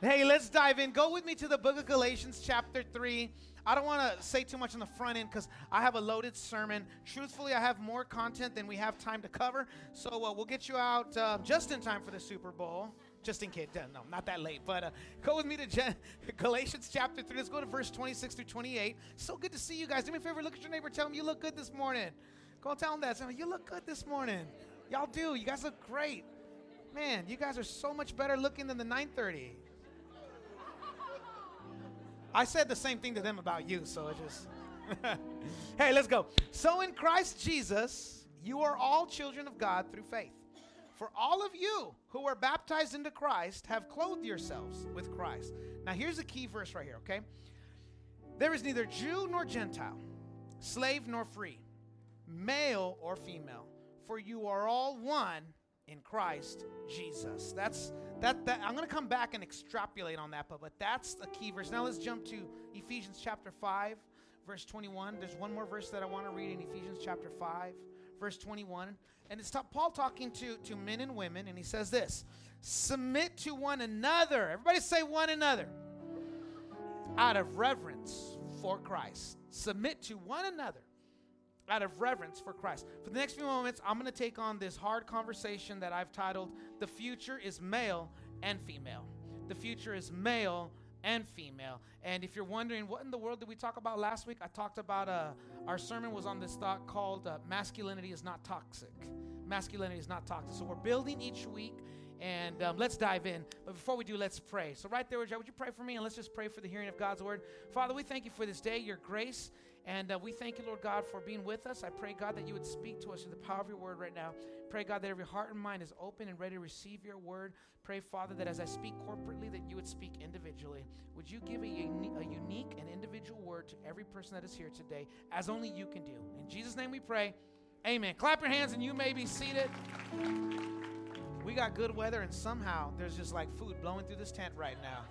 Hey, let's dive in. Go with me to the book of Galatians, chapter 3. I don't want to say too much on the front end because I have a loaded sermon. Truthfully, I have more content than we have time to cover. So uh, we'll get you out uh, just in time for the Super Bowl. Just in case. No, not that late. But uh, go with me to Je- Galatians chapter 3. Let's go to verse 26 through 28. So good to see you guys. Do me a favor, look at your neighbor. Tell him you look good this morning. Go tell him that. Tell him, you look good this morning. Y'all do. You guys look great. Man, you guys are so much better looking than the 930. I said the same thing to them about you, so it just. hey, let's go. So in Christ Jesus, you are all children of God through faith. For all of you who are baptized into Christ have clothed yourselves with Christ. Now, here's a key verse right here, okay? There is neither Jew nor Gentile, slave nor free, male or female, for you are all one in Christ Jesus. That's that, that I'm going to come back and extrapolate on that, but, but that's the key verse. Now let's jump to Ephesians chapter 5, verse 21. There's one more verse that I want to read in Ephesians chapter 5, verse 21. And it's Paul talking to, to men and women, and he says this Submit to one another. Everybody say one another. Out of reverence for Christ. Submit to one another out of reverence for Christ. For the next few moments, I'm going to take on this hard conversation that I've titled The Future is Male and Female. The future is male and female. And if you're wondering, what in the world did we talk about last week? I talked about uh, our sermon was on this thought called uh, Masculinity is Not Toxic. Masculinity is not toxic. So we're building each week. And um, let's dive in. But before we do, let's pray. So, right there, would you pray for me? And let's just pray for the hearing of God's word. Father, we thank you for this day, your grace and uh, we thank you, Lord God, for being with us. I pray, God, that you would speak to us through the power of your word right now. Pray, God, that every heart and mind is open and ready to receive your word. Pray, Father, that as I speak corporately, that you would speak individually. Would you give a, uni- a unique and individual word to every person that is here today, as only you can do? In Jesus' name we pray. Amen. Clap your hands and you may be seated. We got good weather, and somehow there's just like food blowing through this tent right now.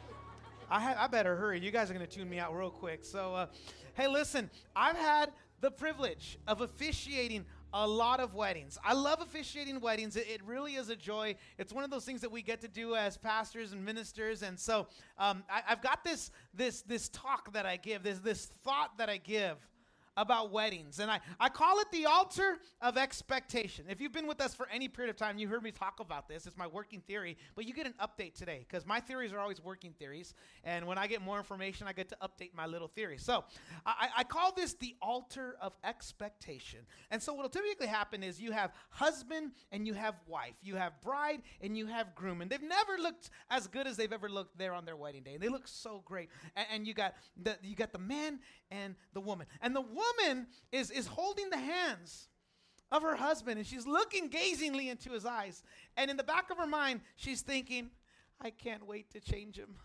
I, ha- I better hurry. You guys are going to tune me out real quick. So, uh, hey, listen, I've had the privilege of officiating a lot of weddings. I love officiating weddings. It, it, really is a joy. It's one of those things that we get to do as pastors and ministers. And so um, I, have got this this this talk that I give, this this thought that I give about weddings. And I, I call it the altar of expectation. If you've been with us for any period of time, you heard me talk about this. It's my working theory, but you get an update today because my theories are always working theories. And when I get more information, I get to update my little theory. So I, I call this the altar of expectation. And so what will typically happen is you have husband and you have wife, you have bride and you have groom. And they've never looked as good as they've ever looked there on their wedding day. And they look so great. And, and you got the you got the man and the woman. And the woman woman is, is holding the hands of her husband and she's looking gazingly into his eyes. And in the back of her mind, she's thinking, I can't wait to change him.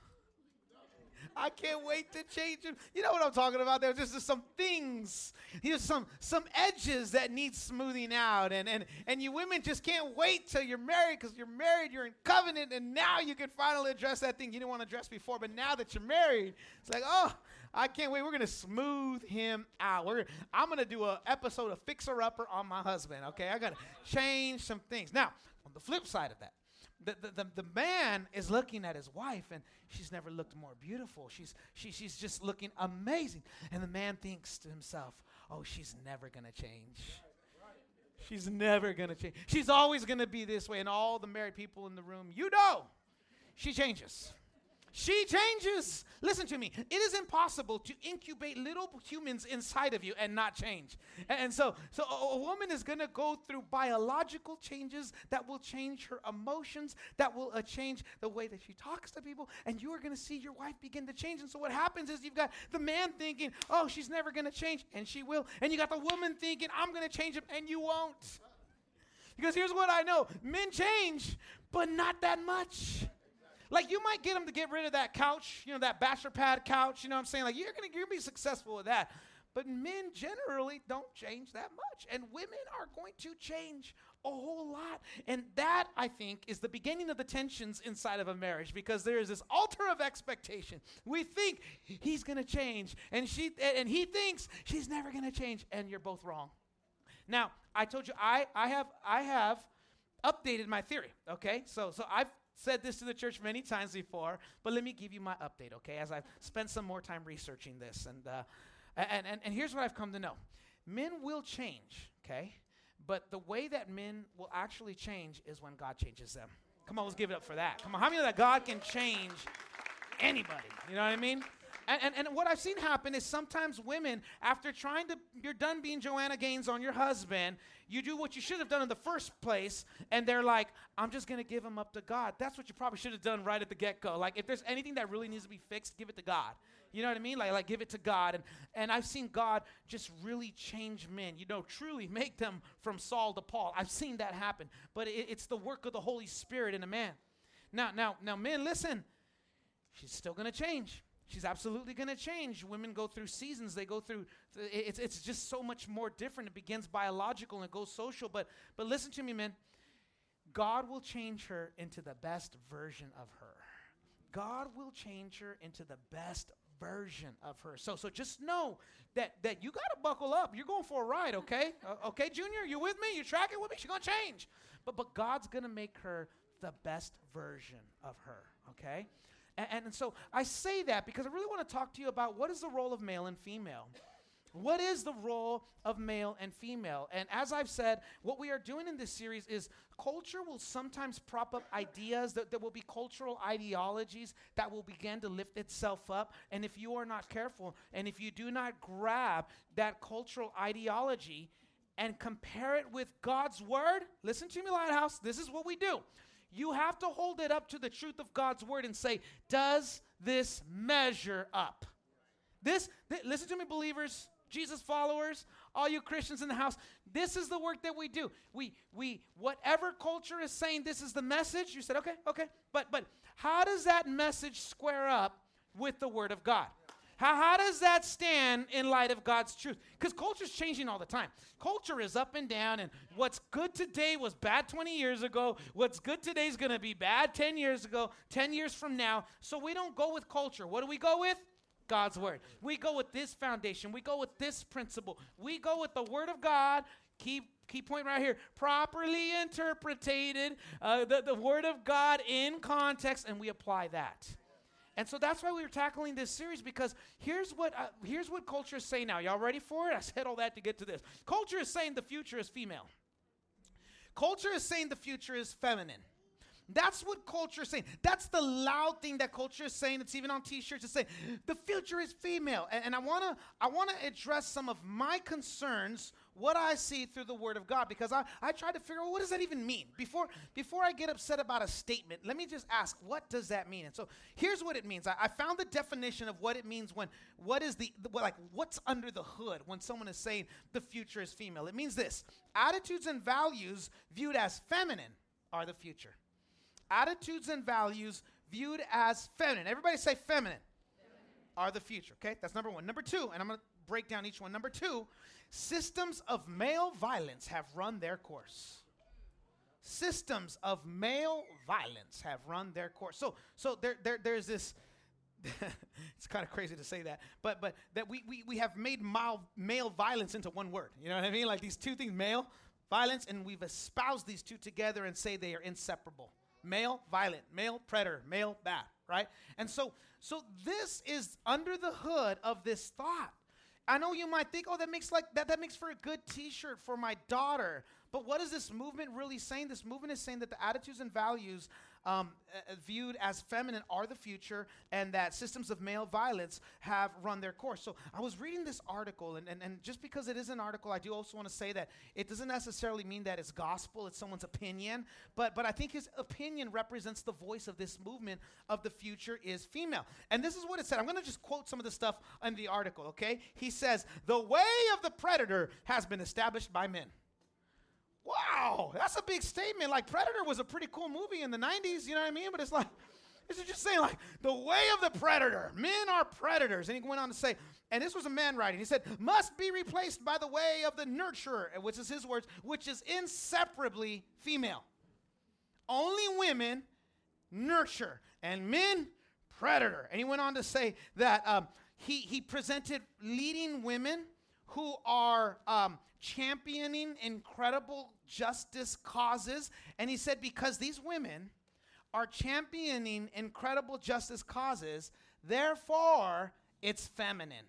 I can't wait to change him. You know what I'm talking about? There's just some things, there's some some edges that need smoothing out, and and and you women just can't wait till you're married because you're married, you're in covenant, and now you can finally address that thing you didn't want to address before. But now that you're married, it's like, oh, I can't wait. We're gonna smooth him out. We're I'm gonna do an episode of Fixer Upper on my husband. Okay, I gotta change some things. Now, on the flip side of that, the, the, the, the, man is looking at his wife and she's never looked more beautiful. She's, she, she's just looking amazing. And the man thinks to himself, oh, she's never going to change. She's never going to change. She's always going to be this way. And all the married people in the room, you know, she changes. She changes. Listen to me. It is impossible to incubate little humans inside of you and not change. And so, so a woman is going to go through biological changes that will change her emotions, that will uh, change the way that she talks to people, and you are going to see your wife begin to change. And so what happens is you've got the man thinking, "Oh, she's never going to change," and she will. And you got the woman thinking, "I'm going to change him," and you won't. Because here's what I know: men change, but not that much. Like you might get them to get rid of that couch, you know, that bachelor pad couch. You know what I'm saying? Like you're gonna you're gonna be successful with that. But men generally don't change that much, and women are going to change a whole lot. And that, I think, is the beginning of the tensions inside of a marriage because there is this altar of expectation. We think he's going to change, and she and he thinks she's never going to change, and you're both wrong. Now, I told you I, I have I have updated my theory. Okay, so so I've said this to the church many times before, but let me give you my update. Okay, as I've spent some more time researching this, and uh, and, and and here's what I've come to know: men will change. Okay, but the way that men will actually change is when God changes them. Come on, let's give it up for that. Come on, how many know that God can change anybody? You know what I mean? And, and, and, what I've seen happen is sometimes women, after trying to, you're done being Joanna Gaines on your husband, you do what you should have done in the first place, and they're like, I'm just going to give him up to God. That's what you probably should have done right at the get go. Like, if there's anything that really needs to be fixed, give it to God. You know what I mean? Like, like give it to God. And, and I've seen God just really change men, you know, truly make them from Saul to Paul. I've seen that happen. But it, it's the work of the Holy Spirit in a man. Now, now, now, men, listen. She's still going to change. She's absolutely going to change. Women go through seasons. They go through. It's, it's just so much more different. It begins biological and it goes social. But but listen to me, man. God will change her into the best version of her. God will change her into the best version of her. So, so just know that that you got to buckle up. You're going for a ride, okay? Uh, okay, Junior, you with me? You tracking with me? She's gonna change, but but God's gonna make her the best version of her, okay? And, and so I say that because I really want to talk to you about what is the role of male and female. What is the role of male and female? And as I've said, what we are doing in this series is culture will sometimes prop up ideas that there will be cultural ideologies that will begin to lift itself up. And if you are not careful, and if you do not grab that cultural ideology and compare it with God's word, listen to me, Lighthouse, this is what we do. You have to hold it up to the truth of God's word and say, does this measure up? This, th- listen to me, believers. Jesus followers, all you Christians in the house, this is the work that we do. We we whatever culture is saying this is the message, you said, okay, okay. But but how does that message square up with the word of God? How, how does that stand in light of God's truth? Because culture is changing all the time. Culture is up and down, and what's good today was bad 20 years ago. What's good today is going to be bad 10 years ago, 10 years from now. So we don't go with culture. What do we go with? God's word. We go with this foundation. We go with this principle. We go with the word of God. Key, key point right here properly interpreted, uh, the, the word of God in context, and we apply that. And so that's why we were tackling this series because here's what uh, here's what culture is saying now. Y'all ready for it? I said all that to get to this. Culture is saying the future is female. Culture is saying the future is feminine. That's what culture is saying. That's the loud thing that culture is saying. It's even on T-shirts. It's saying the future is female. And, and I wanna I wanna address some of my concerns, what I see through the Word of God, because I, I try to figure out what does that even mean. Before before I get upset about a statement, let me just ask, what does that mean? And so here's what it means. I, I found the definition of what it means when what is the, the like what's under the hood when someone is saying the future is female. It means this: attitudes and values viewed as feminine are the future attitudes and values viewed as feminine. Everybody say feminine, feminine. are the future. Okay, that's number one. Number two, and I'm going to break down each one. Number two, systems of male violence have run their course. Systems of male violence have run their course. So, so there, there, there's this. it's kind of crazy to say that, but but that we we, we have made male, male violence into one word. You know what I mean? Like these two things, male violence, and we've espoused these two together and say they are inseparable male violent, male predator, male bad, right? And so so this is under the hood of this thought. I know you might think, oh, that makes like that, that makes for a good t-shirt for my daughter. But what is this movement really saying? This movement is saying that the attitudes and values um, uh, viewed as feminine are the future and that systems of male violence have run their course. So I was reading this article, and, and, and just because it is an article, I do also want to say that it doesn't necessarily mean that it's gospel, it's someone's opinion, but, but I think his opinion represents the voice of this movement of the future is female. And this is what it said. I'm going to just quote some of the stuff in the article, okay? He says, The way of the predator has been established by men. Wow, that's a big statement. Like Predator was a pretty cool movie in the 90s, you know what I mean? But it's like This is just saying, like, the way of the predator. Men are predators. And he went on to say, and this was a man writing, he said, must be replaced by the way of the nurturer, which is his words, which is inseparably female. Only women nurture, and men predator. And he went on to say that um, he, he presented leading women who are um, championing incredible justice causes. And he said, because these women are championing incredible justice causes, therefore it's feminine.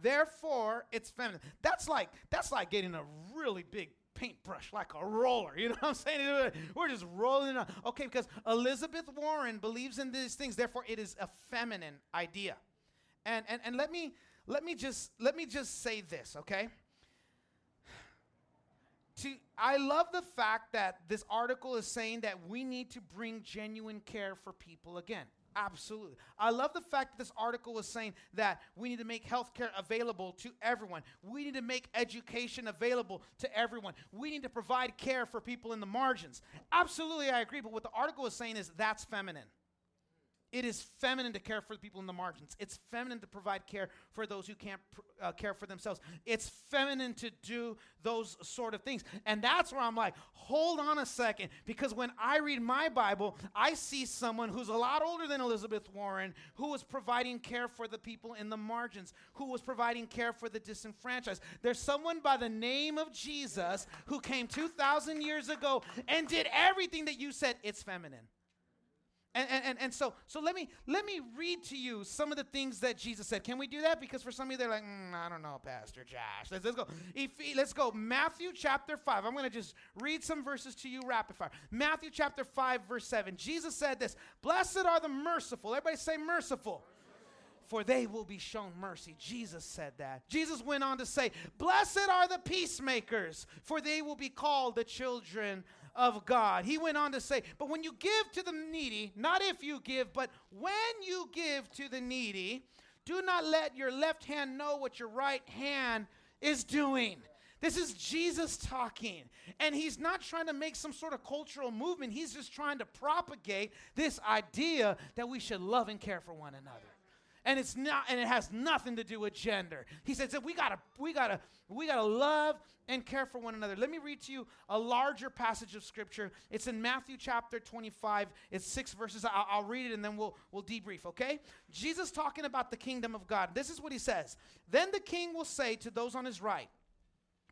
Therefore, it's feminine. That's like that's like getting a really big paintbrush, like a roller. You know what I'm saying? We're just rolling. Okay, because Elizabeth Warren believes in these things, therefore it is a feminine idea. And and and let me let me just let me just say this, okay? To, I love the fact that this article is saying that we need to bring genuine care for people again. Absolutely. I love the fact that this article was saying that we need to make healthcare available to everyone. We need to make education available to everyone. We need to provide care for people in the margins. Absolutely, I agree. But what the article is saying is that's feminine. It is feminine to care for the people in the margins. It's feminine to provide care for those who can't pr- uh, care for themselves. It's feminine to do those sort of things. And that's where I'm like, hold on a second. Because when I read my Bible, I see someone who's a lot older than Elizabeth Warren who was providing care for the people in the margins, who was providing care for the disenfranchised. There's someone by the name of Jesus who came 2,000 years ago and did everything that you said. It's feminine. And, and, and, so, so let me let me read to you some of the things that Jesus said. Can we do that? Because for some of you, they're like, mm, I don't know, Pastor Josh. Let's, let's go. If, let's go. Matthew chapter 5. I'm going to just read some verses to you rapid fire. Matthew chapter 5, verse 7. Jesus said this Blessed are the merciful. Everybody say merciful for they will be shown mercy. Jesus said that. Jesus went on to say, Blessed are the peacemakers, for they will be called the children of God. He went on to say, But when you give to the needy, not if you give, but when you give to the needy, do not let your left hand know what your right hand is doing. This is Jesus talking. And he's not trying to make some sort of cultural movement. He's just trying to propagate this idea that we should love and care for one another and it's not and it has nothing to do with gender. He says so we gotta we gotta we gotta love and care for one another. Let me read to you a larger passage of scripture. It's in matthew chapter 25 it's six verses. I'll, I'll read it and then we'll we'll debrief okay? Jesus talking about the kingdom of god. This is what he says. Then the king will say to those on his right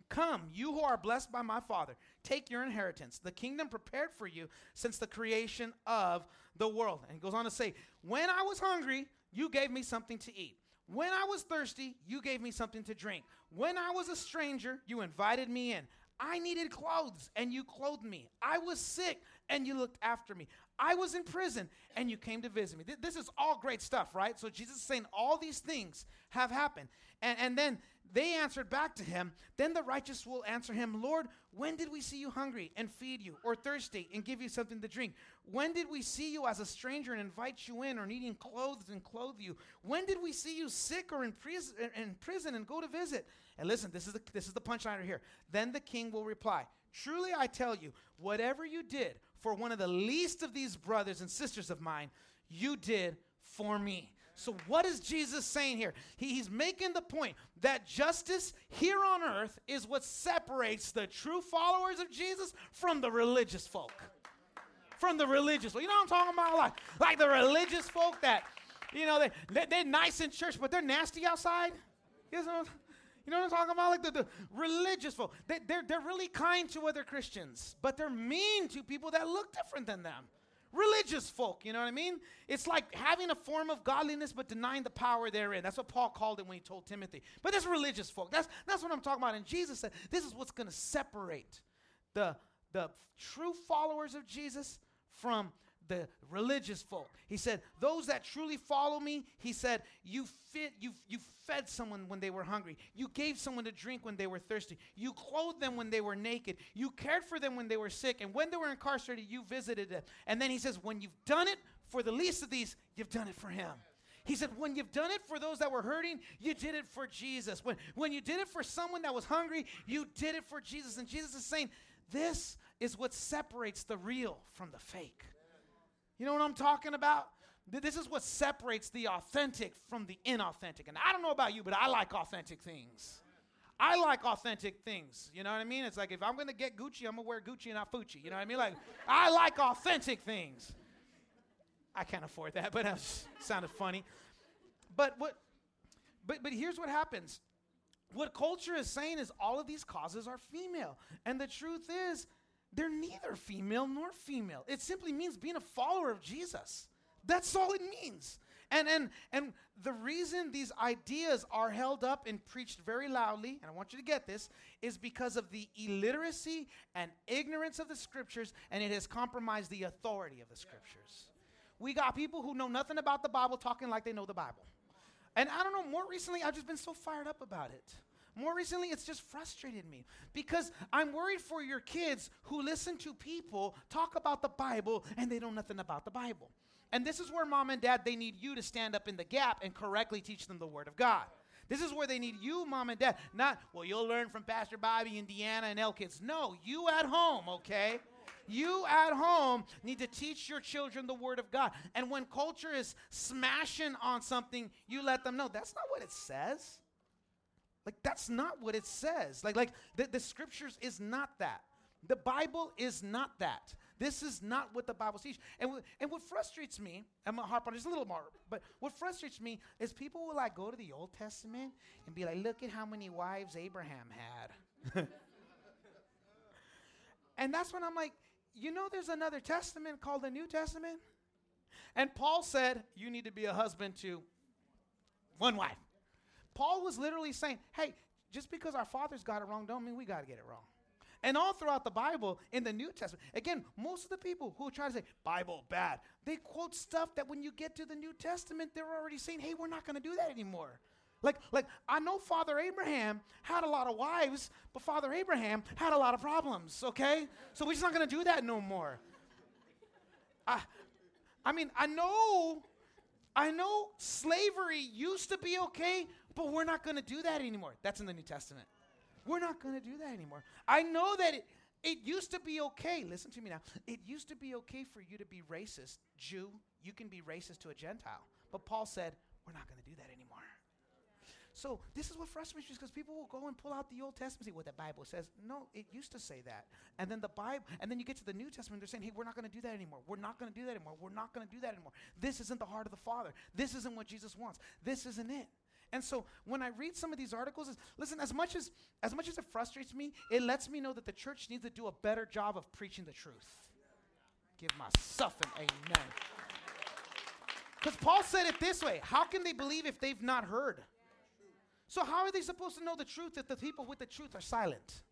Come, you who are blessed by my Father, take your inheritance, the kingdom prepared for you since the creation of the world. And he goes on to say, When I was hungry, you gave me something to eat. When I was thirsty, you gave me something to drink. When I was a stranger, you invited me in. I needed clothes, and you clothed me. I was sick, and you looked after me. I was in prison, and you came to visit me. Th- this is all great stuff, right? So Jesus is saying all these things have happened. And, and then they answered back to him. Then the righteous will answer him, Lord, when did we see you hungry and feed you, or thirsty and give you something to drink? When did we see you as a stranger and invite you in, or needing clothes and clothe you? When did we see you sick or in, in prison and go to visit? And listen, this is the, this is the punchline right here. Then the king will reply, Truly I tell you, whatever you did for one of the least of these brothers and sisters of mine, you did for me. So, what is Jesus saying here? He, he's making the point that justice here on earth is what separates the true followers of Jesus from the religious folk. From the religious. You know what I'm talking about? Like, like the religious folk that, you know, they, they, they're nice in church, but they're nasty outside. You know, you know what I'm talking about? Like the, the religious folk. They, they're, they're really kind to other Christians, but they're mean to people that look different than them religious folk, you know what I mean? It's like having a form of godliness but denying the power therein. That's what Paul called it when he told Timothy. But that's religious folk. That's, that's what I'm talking about. And Jesus said, this is what's going to separate the, the true followers of Jesus from the religious folk. He said, Those that truly follow me, he said, You fit, you, you fed someone when they were hungry. You gave someone to drink when they were thirsty. You clothed them when they were naked. You cared for them when they were sick. And when they were incarcerated, you visited them. And then he says, When you've done it for the least of these, you've done it for him. He said, when you've done it for those that were hurting, you did it for Jesus. When, when you did it for someone that was hungry, you did it for Jesus. And Jesus is saying, this is what separates the real from the fake. You know what I'm talking about? This is what separates the authentic from the inauthentic. And I don't know about you, but I like authentic things. I like authentic things. You know what I mean? It's like if I'm gonna get Gucci, I'm gonna wear Gucci and not Fucci. You know what I mean? Like I like authentic things. I can't afford that, but that sounded funny. But what? But but here's what happens. What culture is saying is all of these causes are female, and the truth is they're neither female nor female. It simply means being a follower of Jesus. That's all it means. And and and the reason these ideas are held up and preached very loudly, and I want you to get this, is because of the illiteracy and ignorance of the scriptures, and it has compromised the authority of the scriptures. We got people who know nothing about the Bible talking like they know the Bible. And I don't know, more recently, I've just been so fired up about it. More recently, it's just frustrated me because I'm worried for your kids who listen to people talk about the Bible and they know nothing about the Bible. And this is where mom and dad, they need you to stand up in the gap and correctly teach them the Word of God. This is where they need you, mom and dad. Not, well, you'll learn from Pastor Bobby and and Elkins. No, you at home, okay? You at home need to teach your children the Word of God. And when culture is smashing on something, you let them know that's not what it says. Like, that's not what it says. Like, like the, the scriptures is not that. The Bible is not that. This is not what the Bible teaches. And, and what frustrates me, I'm gonna harp on just a little more, but what frustrates me is people will like go to the Old Testament and be like, look at how many wives Abraham had. and that's when I'm like, you know, there's another testament called the New Testament? And Paul said, you need to be a husband to one wife. Paul was literally saying, hey, just because our fathers got it wrong, don't mean we got to get it wrong. And all throughout the Bible, in the New Testament, again, most of the people who try to say, Bible bad, they quote stuff that when you get to the New Testament, they're already saying, hey, we're not going to do that anymore. Like, like I know Father Abraham had a lot of wives, but Father Abraham had a lot of problems, okay? So we're just not going to do that no more. I, I mean, I know, I know slavery used to be okay, but we're not going to do that anymore. That's in the New Testament. We're not going to do that anymore. I know that it, it used to be okay. Listen to me now. It used to be okay for you to be racist. Jew, you can be racist to a Gentile. But Paul said, we're not going to do that anymore. So this is what frustrates me because people will go and pull out the Old Testament, and see what the Bible says. No, it used to say that. And then the Bible, and then you get to the New Testament, they're saying, hey, we're not going to do that anymore. We're not going to do that anymore. We're not going to do that anymore. This isn't the heart of the Father. This isn't what Jesus wants. This isn't it. And so when I read some of these articles, is, listen, as much as as much as it frustrates me, it lets me know that the church needs to do a better job of preaching the truth. Give myself an amen. Because Paul said it this way How can they believe if they've not heard? So, how are they supposed to know the truth if the people with the truth are silent?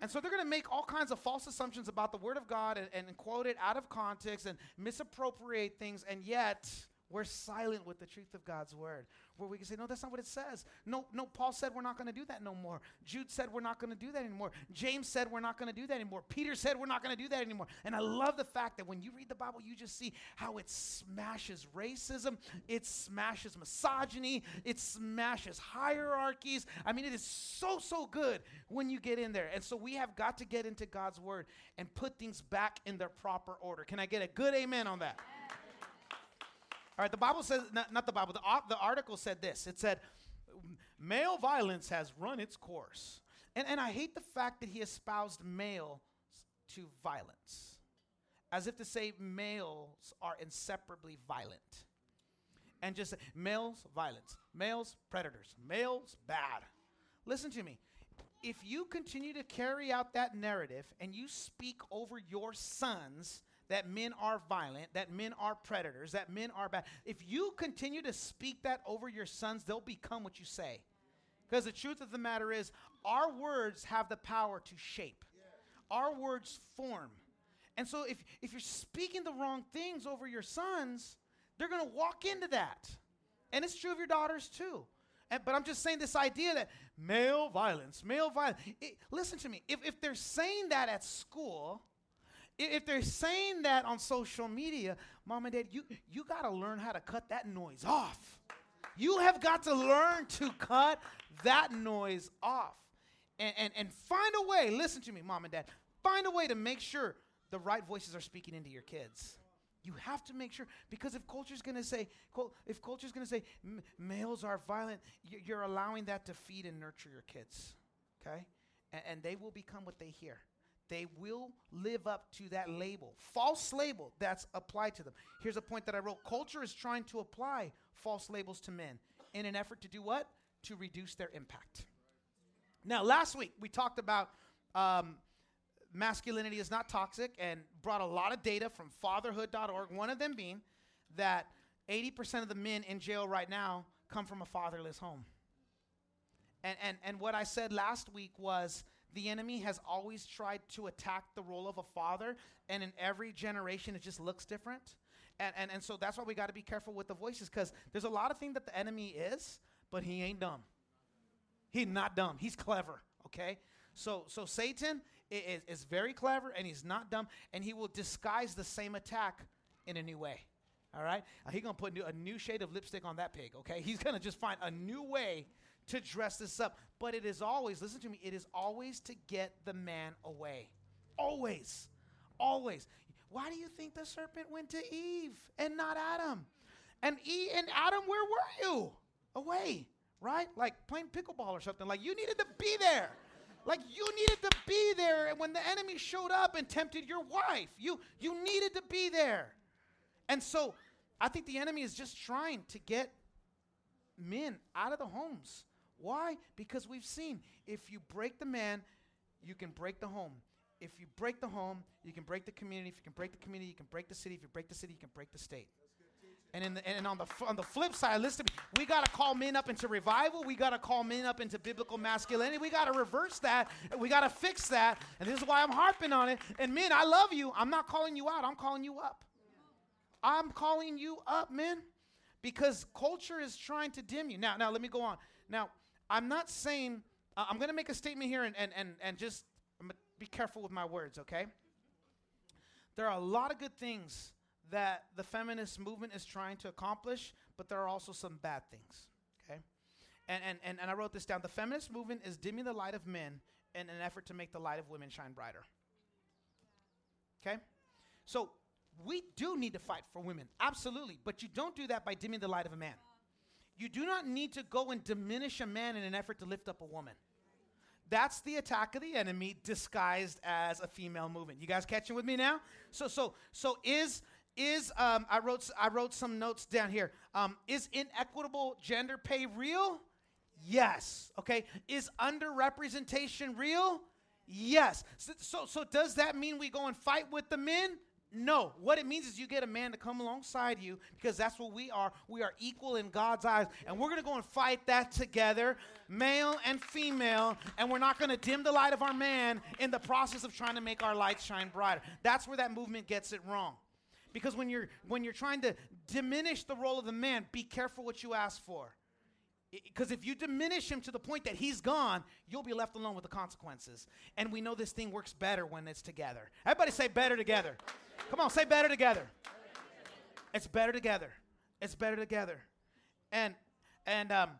And so they're going to make all kinds of false assumptions about the Word of God and, and quote it out of context and misappropriate things, and yet we're silent with the truth of God's Word. Where we can say, no, that's not what it says. No, no, Paul said we're not going to do that no more. Jude said we're not going to do that anymore. James said we're not going to do that anymore. Peter said we're not going to do that anymore. And I love the fact that when you read the Bible, you just see how it smashes racism, it smashes misogyny, it smashes hierarchies. I mean, it is so, so good when you get in there. And so we have got to get into God's Word and put things back in their proper order. Can I get a good amen on that? All right, the Bible says, not, not the Bible, the, the article said this. It said, male violence has run its course. And, and I hate the fact that he espoused male to violence, as if to say males are inseparably violent. And just males, violence, males, predators, males, bad. Listen to me. If you continue to carry out that narrative and you speak over your sons that men are violent, that men are predators, that men are bad, if you continue to speak that over your sons, they'll become what you say. Because the truth of the matter is, our words have the power to shape, our words form. And so if, if you're speaking the wrong things over your sons, they're going to walk into that. And it's true of your daughters too. And, but I'm just saying this idea that male violence, male violence. It, listen to me. If, if they're saying that at school, if they're saying that on social media, mom and dad, you, you got to learn how to cut that noise off. You have got to learn to cut that noise off. And, and, and find a way, listen to me, mom and dad, find a way to make sure the right voices are speaking into your kids. You have to make sure because if culture's going to say, if culture's going to say males are violent, you're allowing that to feed and nurture your kids, okay? And, and they will become what they hear. They will live up to that label, false label that's applied to them. Here's a point that I wrote: culture is trying to apply false labels to men in an effort to do what? To reduce their impact. Now, last week we talked about. Um, masculinity is not toxic and brought a lot of data from fatherhood.org. One of them being that 80% of the men in jail right now come from a fatherless home. And, and, and what I said last week was the enemy has always tried to attack the role of a father, and in every generation it just looks different. And, and, and so that's why we got to be careful with the voices because there's a lot of things that the enemy is, but he ain't dumb. He's not dumb. He's clever, okay? So, so Satan is, is very clever and he's not dumb, and he will disguise the same attack in a new way. All right? He's going to put a new shade of lipstick on that pig, okay? He's going to just find a new way to dress this up. But it is always, listen to me, it is always to get the man away. Always. Always. Why do you think the serpent went to Eve and not Adam? And Eve and Adam, where were you? Away, right? Like playing pickleball or something. Like you needed to be there. Like you needed to be there and when the enemy showed up and tempted your wife. You you needed to be there. And so I think the enemy is just trying to get men out of the homes. Why? Because we've seen if you break the man, you can break the home. If you break the home, you can break the community. If you can break the community, you can break the city. If you break the city, you can break the state. And, in the, and on the on the flip side, listen, we got to call men up into revival. We got to call men up into biblical masculinity. We got to reverse that. We got to fix that. And this is why I'm harping on it. And men, I love you. I'm not calling you out. I'm calling you up. I'm calling you up, men, because culture is trying to dim you. Now, now let me go on. Now, I'm not saying uh, I'm going to make a statement here and and and and just be careful with my words, okay? There are a lot of good things that the feminist movement is trying to accomplish, but there are also some bad things. Okay? And, and, and, and I wrote this down. The feminist movement is dimming the light of men in an effort to make the light of women shine brighter. Okay? So we do need to fight for women, absolutely, but you don't do that by dimming the light of a man. You do not need to go and diminish a man in an effort to lift up a woman. That's the attack of the enemy disguised as a female movement. You guys catching with me now? So so so is is um, I wrote I wrote some notes down here. Um, is inequitable gender pay real? Yes. Okay. Is underrepresentation real? Yes. So, so, so does that mean we go and fight with the men? No. What it means is you get a man to come alongside you because that's what we are. We are equal in God's eyes. And we're going to go and fight that together, male and female. And we're not going to dim the light of our man in the process of trying to make our light shine brighter. That's where that movement gets it wrong. Because when you're when you're trying to diminish the role of the man, be careful what you ask for. Because if you diminish him to the point that he's gone, you'll be left alone with the consequences. And we know this thing works better when it's together. Everybody say better together. Come on, say better together. It's better together. It's better together. And and um,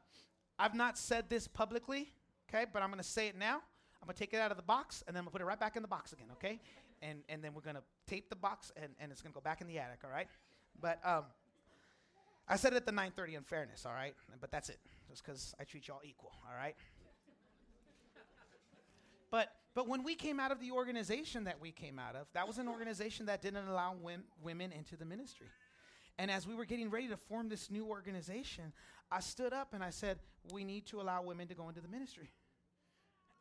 I've not said this publicly, okay, but I'm to say it now. I'm to take it out of the box and then I'm to put it right back in the box again, okay? and, and then we're to tape the box and, and it's to go back in the attic, all right? But um, I said it at the 9.30 in fairness, all right? But that's it, just because I treat y'all equal, all right? but, but when we came out of the organization that we came out of, that was an organization that didn't allow wim- women into the ministry. And as we were getting ready to form this new organization, I stood up and I said, We need to allow women to go into the ministry.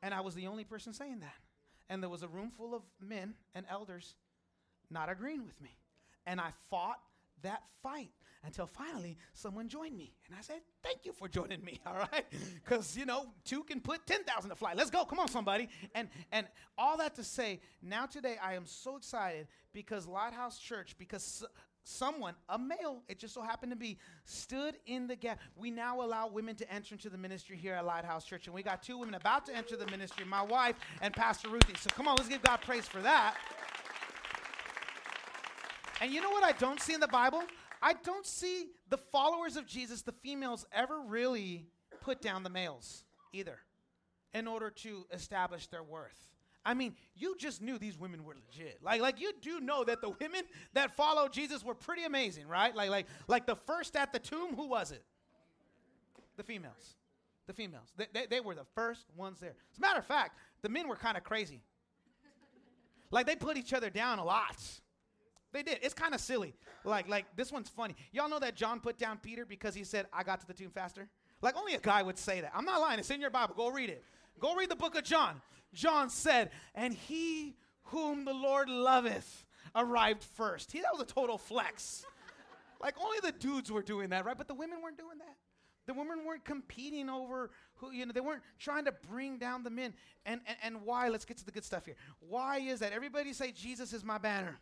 And I was the only person saying that and there was a room full of men and elders not agreeing with me. And I fought that fight until finally someone joined me. And I said, Thank you for joining me, all right? Because, you know, two can put 10,000 to fly. Let's go. Come on, somebody. And, and all that to say, now today I am so excited because Lighthouse Church, because someone, a male, it just so happened to be, stood in the gap. We now allow women to enter into the ministry here at Lighthouse Church. And we got two women about to enter the ministry my wife and Pastor Ruthie. So come on, let's give God praise for that. And you know what I don't see in the Bible? I don't see the followers of Jesus, the females, ever really put down the males either in order to establish their worth. I mean, you just knew these women were legit. Like, like you do know that the women that followed Jesus were pretty amazing, right? Like, like, like the first at the tomb, who was it? The females. The females. They, they, they were the first ones there. As a matter of fact, the men were kind of crazy. Like they put each other down a lot. They did. It's kind of silly. Like, like this one's funny. Y'all know that John put down Peter because he said, I got to the tomb faster? Like only a guy would say that. I'm not lying. It's in your Bible. Go read it. Go read the book of John. John said, and he whom the Lord loveth arrived first. He, that was a total flex. like only the dudes were doing that, right? But the women weren't doing that. The women weren't competing over who, you know, they weren't trying to bring down the men. And, and, and why? Let's get to the good stuff here. Why is that? Everybody say, Jesus is my banner.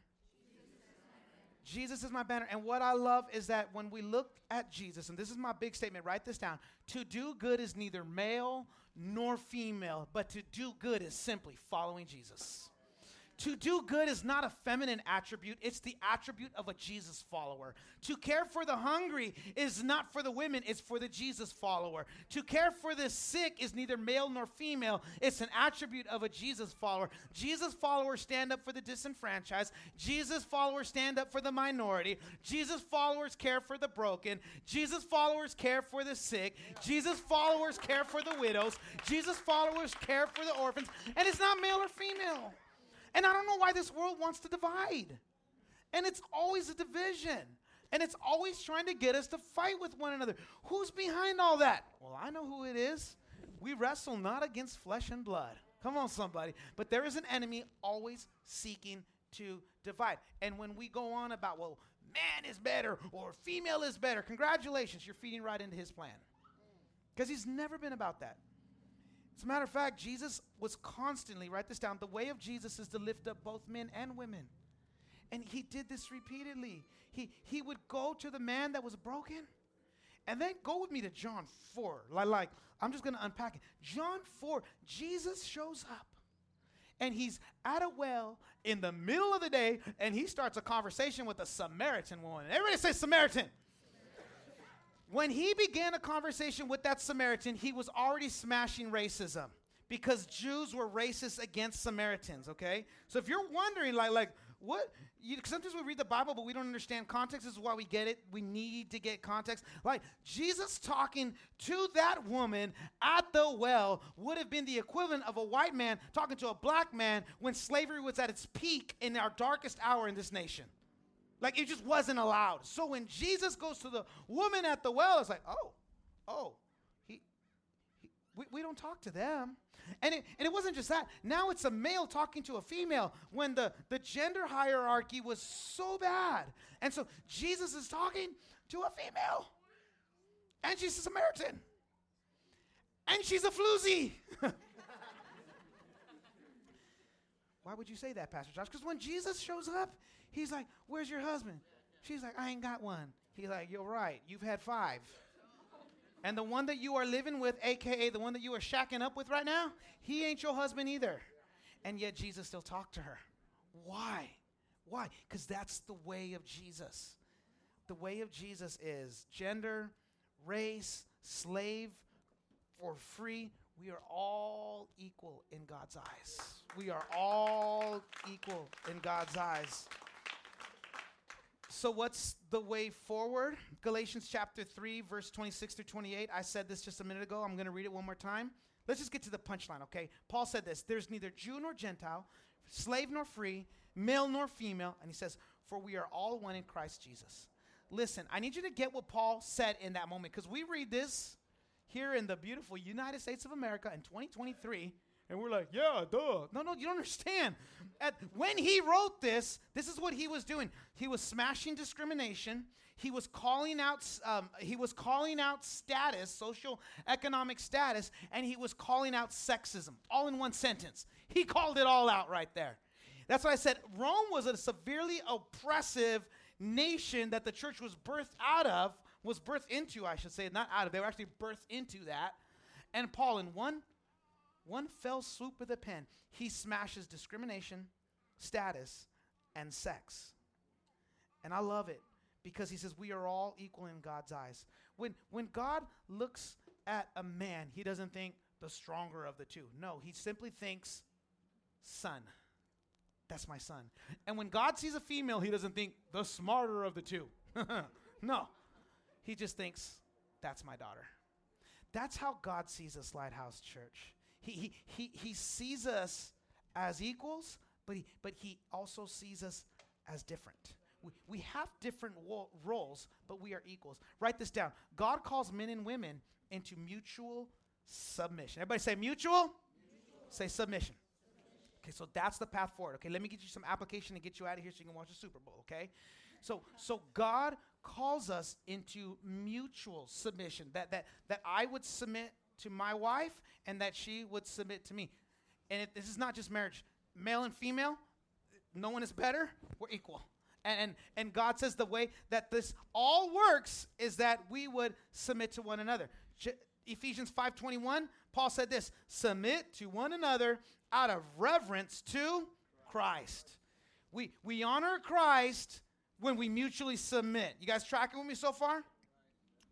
Jesus is my banner. And what I love is that when we look at Jesus, and this is my big statement, write this down to do good is neither male nor female, but to do good is simply following Jesus. To do good is not a feminine attribute, it's the attribute of a Jesus follower. To care for the hungry is not for the women, it's for the Jesus follower. To care for the sick is neither male nor female, it's an attribute of a Jesus follower. Jesus followers stand up for the disenfranchised, Jesus followers stand up for the minority, Jesus followers care for the broken, Jesus followers care for the sick, Jesus followers care for the widows, Jesus followers care for the orphans, and it's not male or female. And I don't know why this world wants to divide. And it's always a division. And it's always trying to get us to fight with one another. Who's behind all that? Well, I know who it is. We wrestle not against flesh and blood. Come on, somebody. But there is an enemy always seeking to divide. And when we go on about, well, man is better or female is better, congratulations, you're feeding right into his plan. Because he's never been about that. As a matter of fact, Jesus was constantly, write this down, the way of Jesus is to lift up both men and women. And he did this repeatedly. He, he would go to the man that was broken. And then go with me to John 4. Like, like I'm just going to unpack it. John 4, Jesus shows up. And he's at a well in the middle of the day, and he starts a conversation with a Samaritan woman. Everybody say Samaritan. When he began a conversation with that Samaritan, he was already smashing racism because Jews were racist against Samaritans, okay? So if you're wondering, like, like, what? You, sometimes we read the Bible, but we don't understand context. This is why we get it. We need to get context. Like, Jesus talking to that woman at the well would have been the equivalent of a white man talking to a black man when slavery was at its peak in our darkest hour in this nation. Like it just wasn't allowed. So when Jesus goes to the woman at the well, it's like, oh, oh, he, he we, we don't talk to them. And it, and it wasn't just that. Now it's a male talking to a female when the, the gender hierarchy was so bad. And so Jesus is talking to a female. And she's a Samaritan. And she's a floozy. Why would you say that, Pastor Josh? Because when Jesus shows up, He's like, Where's your husband? She's like, I ain't got one. He's like, You're right. You've had five. And the one that you are living with, AKA the one that you are shacking up with right now, he ain't your husband either. And yet Jesus still talked to her. Why? Why? Because that's the way of Jesus. The way of Jesus is gender, race, slave, or free. We are all equal in God's eyes. We are all equal in God's eyes. So, what's the way forward? Galatians chapter 3, verse 26 through 28. I said this just a minute ago. I'm going to read it one more time. Let's just get to the punchline, okay? Paul said this There's neither Jew nor Gentile, slave nor free, male nor female. And he says, For we are all one in Christ Jesus. Listen, I need you to get what Paul said in that moment because we read this here in the beautiful United States of America in 2023 and we're like, yeah, duh. No, no, you don't understand. At, when he wrote this, this is what he was doing. He was smashing discrimination. He was calling out. Um, he was calling out status, social economic status, and he was calling out sexism, all in one sentence. He called it all out right there. That's why I said Rome was a severely oppressive nation that the church was birthed out of, was birthed into, I should say, not out of. They were actually birthed into that. And Paul, in one one fell swoop with a pen, he smashes discrimination, status, and sex. And I love it because he says we are all equal in God's eyes. When, when God looks at a man, he doesn't think the stronger of the two. No, he simply thinks son. That's my son. And when God sees a female, he doesn't think the smarter of the two. no. He just thinks, that's my daughter. That's how God sees us, Lighthouse Church. He, he, he, he sees us as equals, but he, but he also sees us as different. We, we have different wo- roles, but we are equals. Write this down. God calls men and women into mutual submission. Everybody say mutual. mutual. Say submission. Okay, so that's the path forward. Okay, let me get you some application to get you out of here so you can watch the Super Bowl. Okay, so so God calls us into mutual submission. That that that I would submit to my wife and that she would submit to me. And it, this is not just marriage, male and female. No one is better. We're equal. And, and, and God says the way that this all works is that we would submit to one another. Ephesians 5:21, Paul said this, submit to one another out of reverence to Christ. We we honor Christ when we mutually submit. You guys tracking with me so far?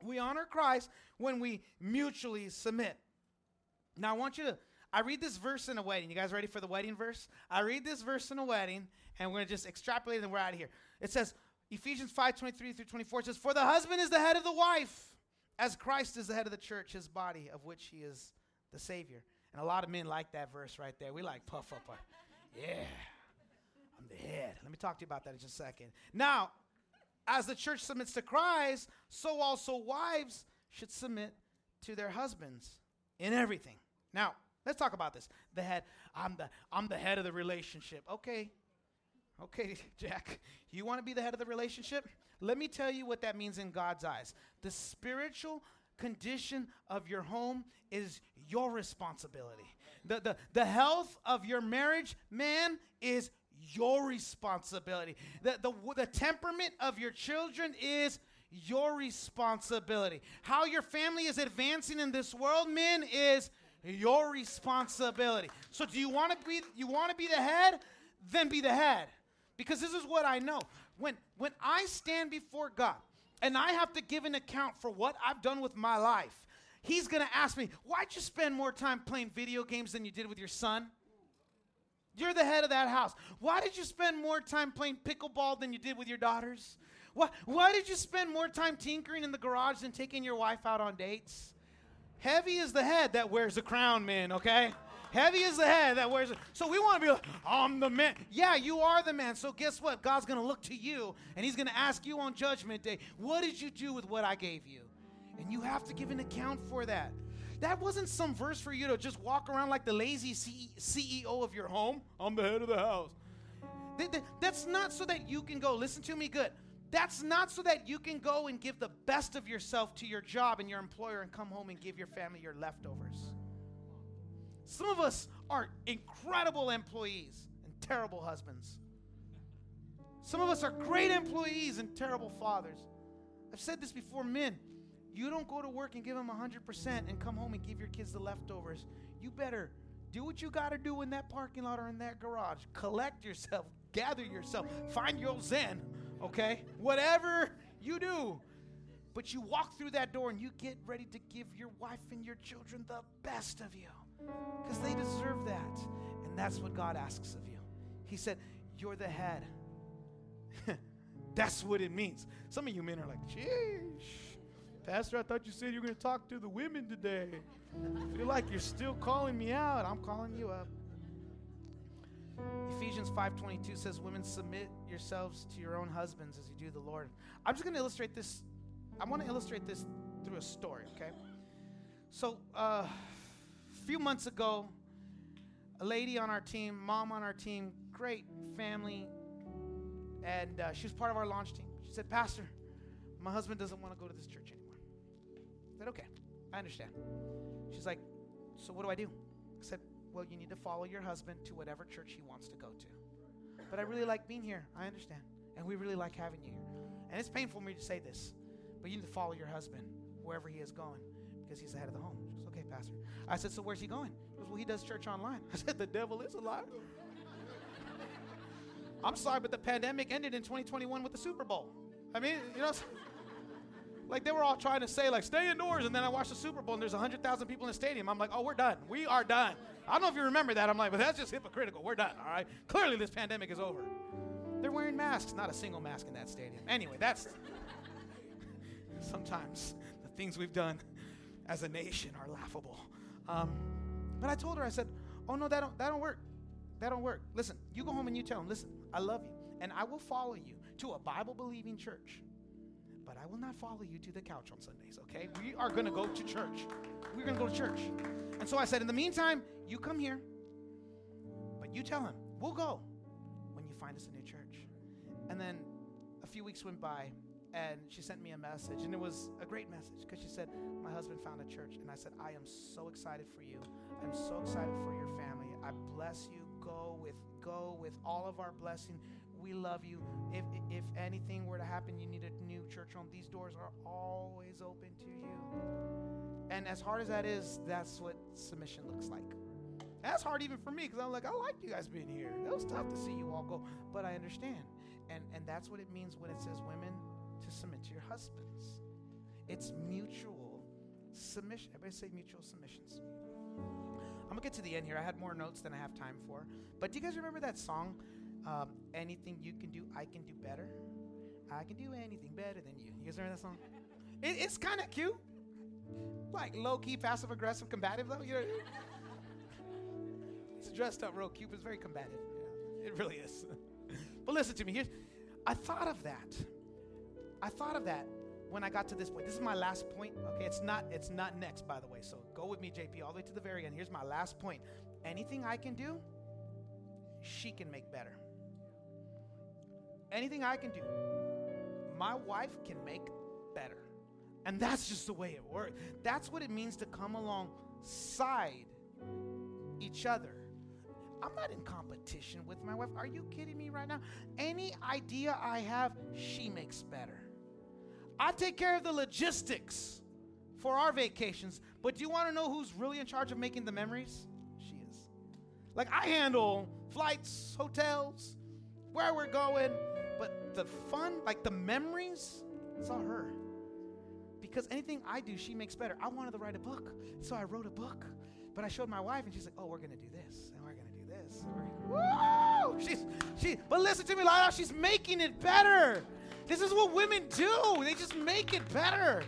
We honor Christ when we mutually submit. Now I want you to I read this verse in a wedding. You guys ready for the wedding verse? I read this verse in a wedding, and we're gonna just extrapolate and we're out of here. It says, Ephesians 5 23 through 24 says, For the husband is the head of the wife, as Christ is the head of the church, his body, of which he is the Savior. And a lot of men like that verse right there. We like puff up our, yeah, I'm the head. Let me talk to you about that in just a second. Now, as the church submits to Christ, so also wives should submit to their husbands in everything. Now, let's talk about this. The head, I'm the I'm the head of the relationship. Okay. Okay, Jack. You want to be the head of the relationship? Let me tell you what that means in God's eyes. The spiritual condition of your home is your responsibility. The, the, the health of your marriage, man, is your responsibility. The, the, the temperament of your children is your responsibility. How your family is advancing in this world, men, is your responsibility. So do you want to be you want to be the head? Then be the head. Because this is what I know. When when I stand before God and I have to give an account for what I've done with my life, He's going to ask me, "Why'd you spend more time playing video games than you did with your son?" You're the head of that house. Why did you spend more time playing pickleball than you did with your daughters? Why, why did you spend more time tinkering in the garage than taking your wife out on dates? Heavy is the head that wears the crown, man, okay? Heavy is the head that wears it. So we want to be like, I'm the man. Yeah, you are the man. So guess what? God's going to look to you and he's going to ask you on judgment day, what did you do with what I gave you? And you have to give an account for that. That wasn't some verse for you to just walk around like the lazy CEO of your home. I'm the head of the house. That's not so that you can go, listen to me good. That's not so that you can go and give the best of yourself to your job and your employer and come home and give your family your leftovers. Some of us are incredible employees and terrible husbands. Some of us are great employees and terrible fathers. I've said this before, men. You don't go to work and give them 100% and come home and give your kids the leftovers. You better do what you got to do in that parking lot or in that garage. Collect yourself, gather yourself, find your zen okay? Whatever you do. But you walk through that door and you get ready to give your wife and your children the best of you because they deserve that. And that's what God asks of you. He said, You're the head. that's what it means. Some of you men are like, Sheesh, Pastor, I thought you said you were going to talk to the women today. I feel like you're still calling me out. I'm calling you up. Ephesians 5:22 says, "Women, submit yourselves to your own husbands as you do the Lord." I'm just going to illustrate this. I want to illustrate this through a story. Okay. So, uh, a few months ago, a lady on our team, mom on our team, great family, and uh, she was part of our launch team. She said, "Pastor, my husband doesn't want to go to this church anymore." Said, "Okay, I understand." She's like, "So what do I do?" I said, well, you need to follow your husband to whatever church he wants to go to. But I really like being here. I understand. And we really like having you here. And it's painful for me to say this, but you need to follow your husband wherever he is going because he's the head of the home. She goes, okay, Pastor. I said, so where's he going? He goes, well, he does church online. I said, the devil is alive. I'm sorry, but the pandemic ended in 2021 with the Super Bowl. I mean, you know, like they were all trying to say like stay indoors, and then I watched the Super Bowl and there's hundred thousand people in the stadium. I'm like, oh, we're done. We are done. I don't know if you remember that. I'm like, but that's just hypocritical. We're done. All right. Clearly, this pandemic is over. They're wearing masks, not a single mask in that stadium. Anyway, that's sometimes the things we've done as a nation are laughable. Um, but I told her, I said, oh no, that don't that don't work. That don't work. Listen, you go home and you tell them, listen, I love you, and I will follow you to a Bible believing church. Will not follow you to the couch on Sundays, okay? We are gonna go to church. We're gonna go to church. And so I said, in the meantime, you come here, but you tell him, we'll go when you find us a new church. And then a few weeks went by, and she sent me a message, and it was a great message because she said, My husband found a church. And I said, I am so excited for you. I'm so excited for your family. I bless you. Go with go with all of our blessing. We love you. If if anything were to happen, you need new church home. These doors are always open to you. And as hard as that is, that's what submission looks like. That's hard even for me because I'm like, I like you guys being here. It was tough to see you all go, but I understand. And and that's what it means when it says women to submit to your husbands. It's mutual submission. Everybody say mutual submissions. I'm gonna get to the end here. I had more notes than I have time for. But do you guys remember that song? Um, anything you can do, I can do better. I can do anything better than you. You guys remember that song? It, it's kind of cute, like low key, passive aggressive, combative though. You know, it's dressed up real cute, but it's very combative. Yeah, it really is. but listen to me. Here's, I thought of that. I thought of that when I got to this point. This is my last point. Okay, it's not it's not next, by the way. So go with me, JP, all the way to the very end. Here's my last point. Anything I can do, she can make better. Anything I can do, my wife can make better. And that's just the way it works. That's what it means to come alongside each other. I'm not in competition with my wife. Are you kidding me right now? Any idea I have, she makes better. I take care of the logistics for our vacations, but do you want to know who's really in charge of making the memories? She is. Like, I handle flights, hotels, where we're going, the fun, like the memories, it's all her. Because anything I do, she makes better. I wanted to write a book, so I wrote a book. But I showed my wife, and she's like, "Oh, we're gonna do this, and we're gonna do this." Woo! She's she. But listen to me, Lila. She's making it better. This is what women do. They just make it better.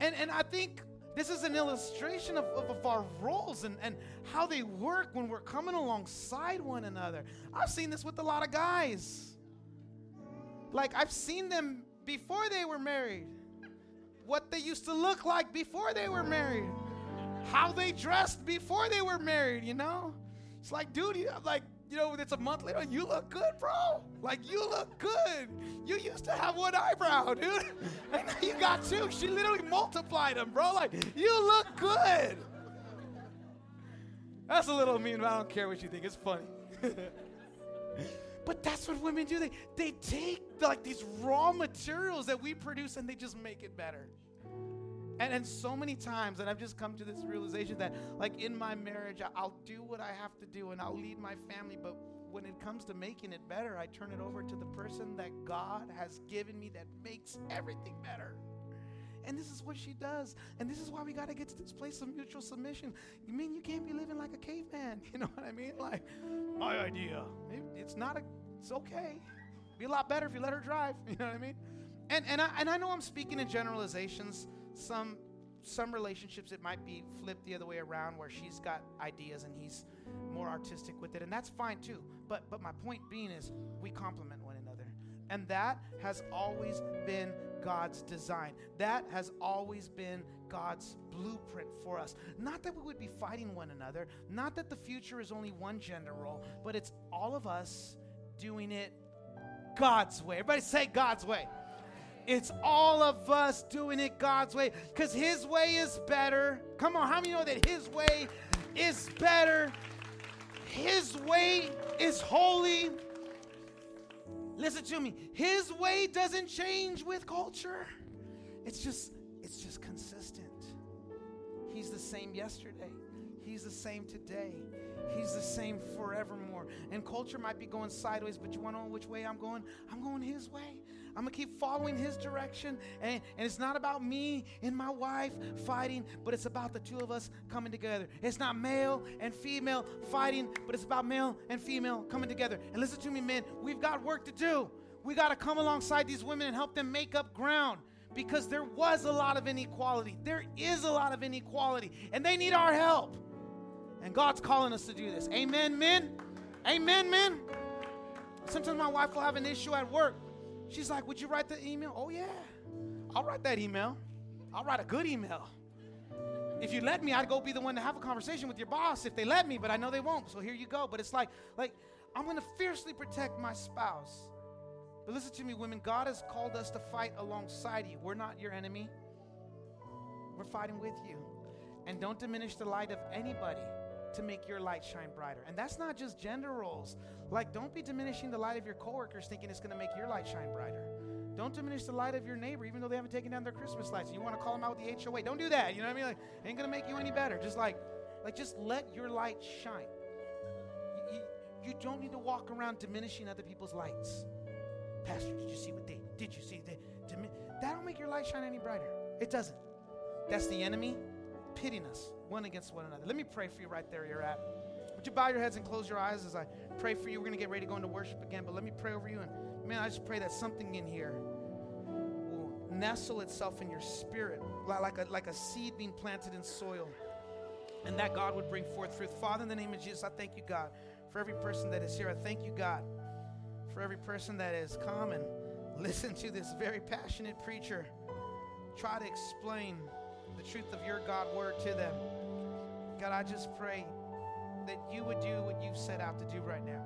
And and I think this is an illustration of, of, of, our roles and, and how they work when we're coming alongside one another. I've seen this with a lot of guys. Like I've seen them before they were married, what they used to look like before they were married, how they dressed before they were married, you know? It's like, dude, you, like you know, it's a month later, you look good, bro. Like, you look good. You used to have one eyebrow, dude. And now you got two. She literally multiplied them, bro. Like, you look good. That's a little mean, but I don't care what you think. It's funny. but that's what women do. They, they take, like, these raw materials that we produce and they just make it better. And, and so many times, and I've just come to this realization that, like in my marriage, I'll do what I have to do and I'll lead my family, but when it comes to making it better, I turn it over to the person that God has given me that makes everything better. And this is what she does. And this is why we got to get to this place of mutual submission. You mean you can't be living like a caveman? You know what I mean? Like, my idea. It, it's not a, it's okay. Be a lot better if you let her drive. You know what I mean? And, and, I, and I know I'm speaking in generalizations some some relationships it might be flipped the other way around where she's got ideas and he's more artistic with it and that's fine too but but my point being is we complement one another and that has always been God's design that has always been God's blueprint for us not that we would be fighting one another not that the future is only one gender role but it's all of us doing it God's way everybody say God's way it's all of us doing it God's way because His way is better. Come on, how many know that His way is better? His way is holy. Listen to me. His way doesn't change with culture. It's just it's just consistent. He's the same yesterday. He's the same today. He's the same forevermore. And culture might be going sideways, but you want to know which way I'm going? I'm going His way. I'm gonna keep following his direction. And, and it's not about me and my wife fighting, but it's about the two of us coming together. It's not male and female fighting, but it's about male and female coming together. And listen to me, men, we've got work to do. We got to come alongside these women and help them make up ground because there was a lot of inequality. There is a lot of inequality, and they need our help. And God's calling us to do this. Amen, men? Amen, men? Sometimes my wife will have an issue at work. She's like, Would you write the email? Oh, yeah. I'll write that email. I'll write a good email. If you let me, I'd go be the one to have a conversation with your boss if they let me, but I know they won't. So here you go. But it's like, like, I'm gonna fiercely protect my spouse. But listen to me, women, God has called us to fight alongside you. We're not your enemy. We're fighting with you. And don't diminish the light of anybody to make your light shine brighter. And that's not just gender roles. Like, don't be diminishing the light of your coworkers thinking it's going to make your light shine brighter. Don't diminish the light of your neighbor, even though they haven't taken down their Christmas lights. You want to call them out with the HOA. Don't do that. You know what I mean? Like, ain't going to make you any better. Just like, like, just let your light shine. You, you, you don't need to walk around diminishing other people's lights. Pastor, did you see what they did? You see they? That don't make your light shine any brighter. It doesn't. That's the enemy pitting us one against one another. Let me pray for you right there you're at. Would you bow your heads and close your eyes as I pray for you? We're going to get ready to go into worship again, but let me pray over you. And man, I just pray that something in here will nestle itself in your spirit like a, like a seed being planted in soil. And that God would bring forth fruit. Father, in the name of Jesus, I thank you, God, for every person that is here. I thank you, God, for every person that has come and listened to this very passionate preacher try to explain the truth of your God word to them. God, I just pray that you would do what you've set out to do right now.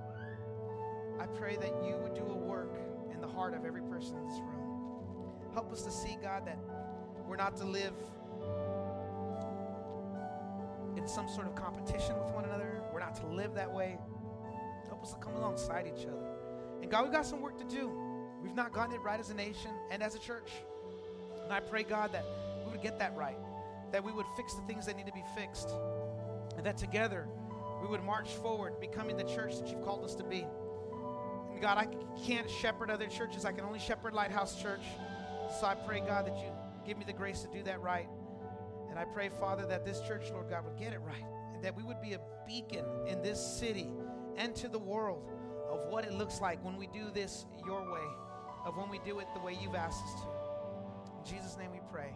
I pray that you would do a work in the heart of every person in this room. Help us to see, God, that we're not to live in some sort of competition with one another. We're not to live that way. Help us to come alongside each other. And God, we've got some work to do. We've not gotten it right as a nation and as a church. And I pray, God, that would get that right, that we would fix the things that need to be fixed, and that together we would march forward, becoming the church that you've called us to be. And God, I can't shepherd other churches, I can only shepherd Lighthouse Church. So I pray, God, that you give me the grace to do that right. And I pray, Father, that this church, Lord God, would get it right, and that we would be a beacon in this city and to the world of what it looks like when we do this your way, of when we do it the way you've asked us to. In Jesus' name we pray.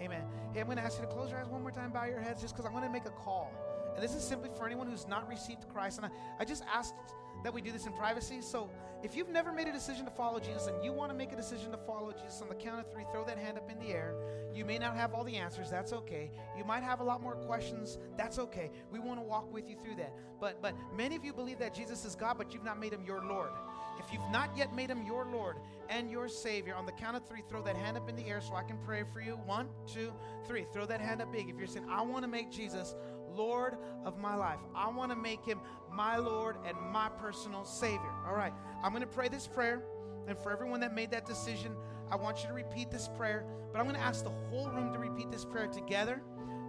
Amen. Hey, I'm going to ask you to close your eyes one more time, bow your heads, just because I want to make a call. And this is simply for anyone who's not received Christ. And I, I just asked that we do this in privacy. So if you've never made a decision to follow Jesus and you want to make a decision to follow Jesus on the count of three, throw that hand up in the air. You may not have all the answers. That's okay. You might have a lot more questions. That's okay. We want to walk with you through that. But but many of you believe that Jesus is God, but you've not made him your Lord. If you've not yet made him your Lord and your Savior, on the count of three, throw that hand up in the air so I can pray for you. One, two, three. Throw that hand up big. If you're saying, I want to make Jesus Lord of my life, I want to make him my Lord and my personal Savior. All right, I'm going to pray this prayer. And for everyone that made that decision, I want you to repeat this prayer. But I'm going to ask the whole room to repeat this prayer together.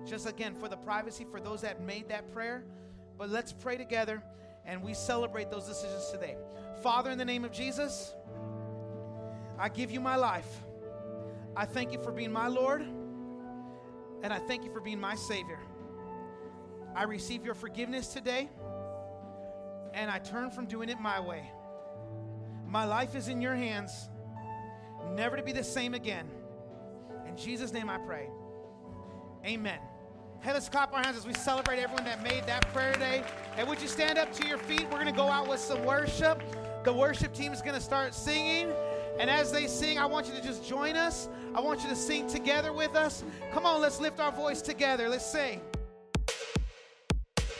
Just again, for the privacy, for those that made that prayer. But let's pray together and we celebrate those decisions today. Father, in the name of Jesus, I give you my life. I thank you for being my Lord, and I thank you for being my Savior. I receive your forgiveness today, and I turn from doing it my way. My life is in your hands, never to be the same again. In Jesus' name I pray. Amen. Hey, let's clap our hands as we celebrate everyone that made that prayer today. And would you stand up to your feet? We're going to go out with some worship. The worship team is going to start singing. And as they sing, I want you to just join us. I want you to sing together with us. Come on, let's lift our voice together. Let's sing.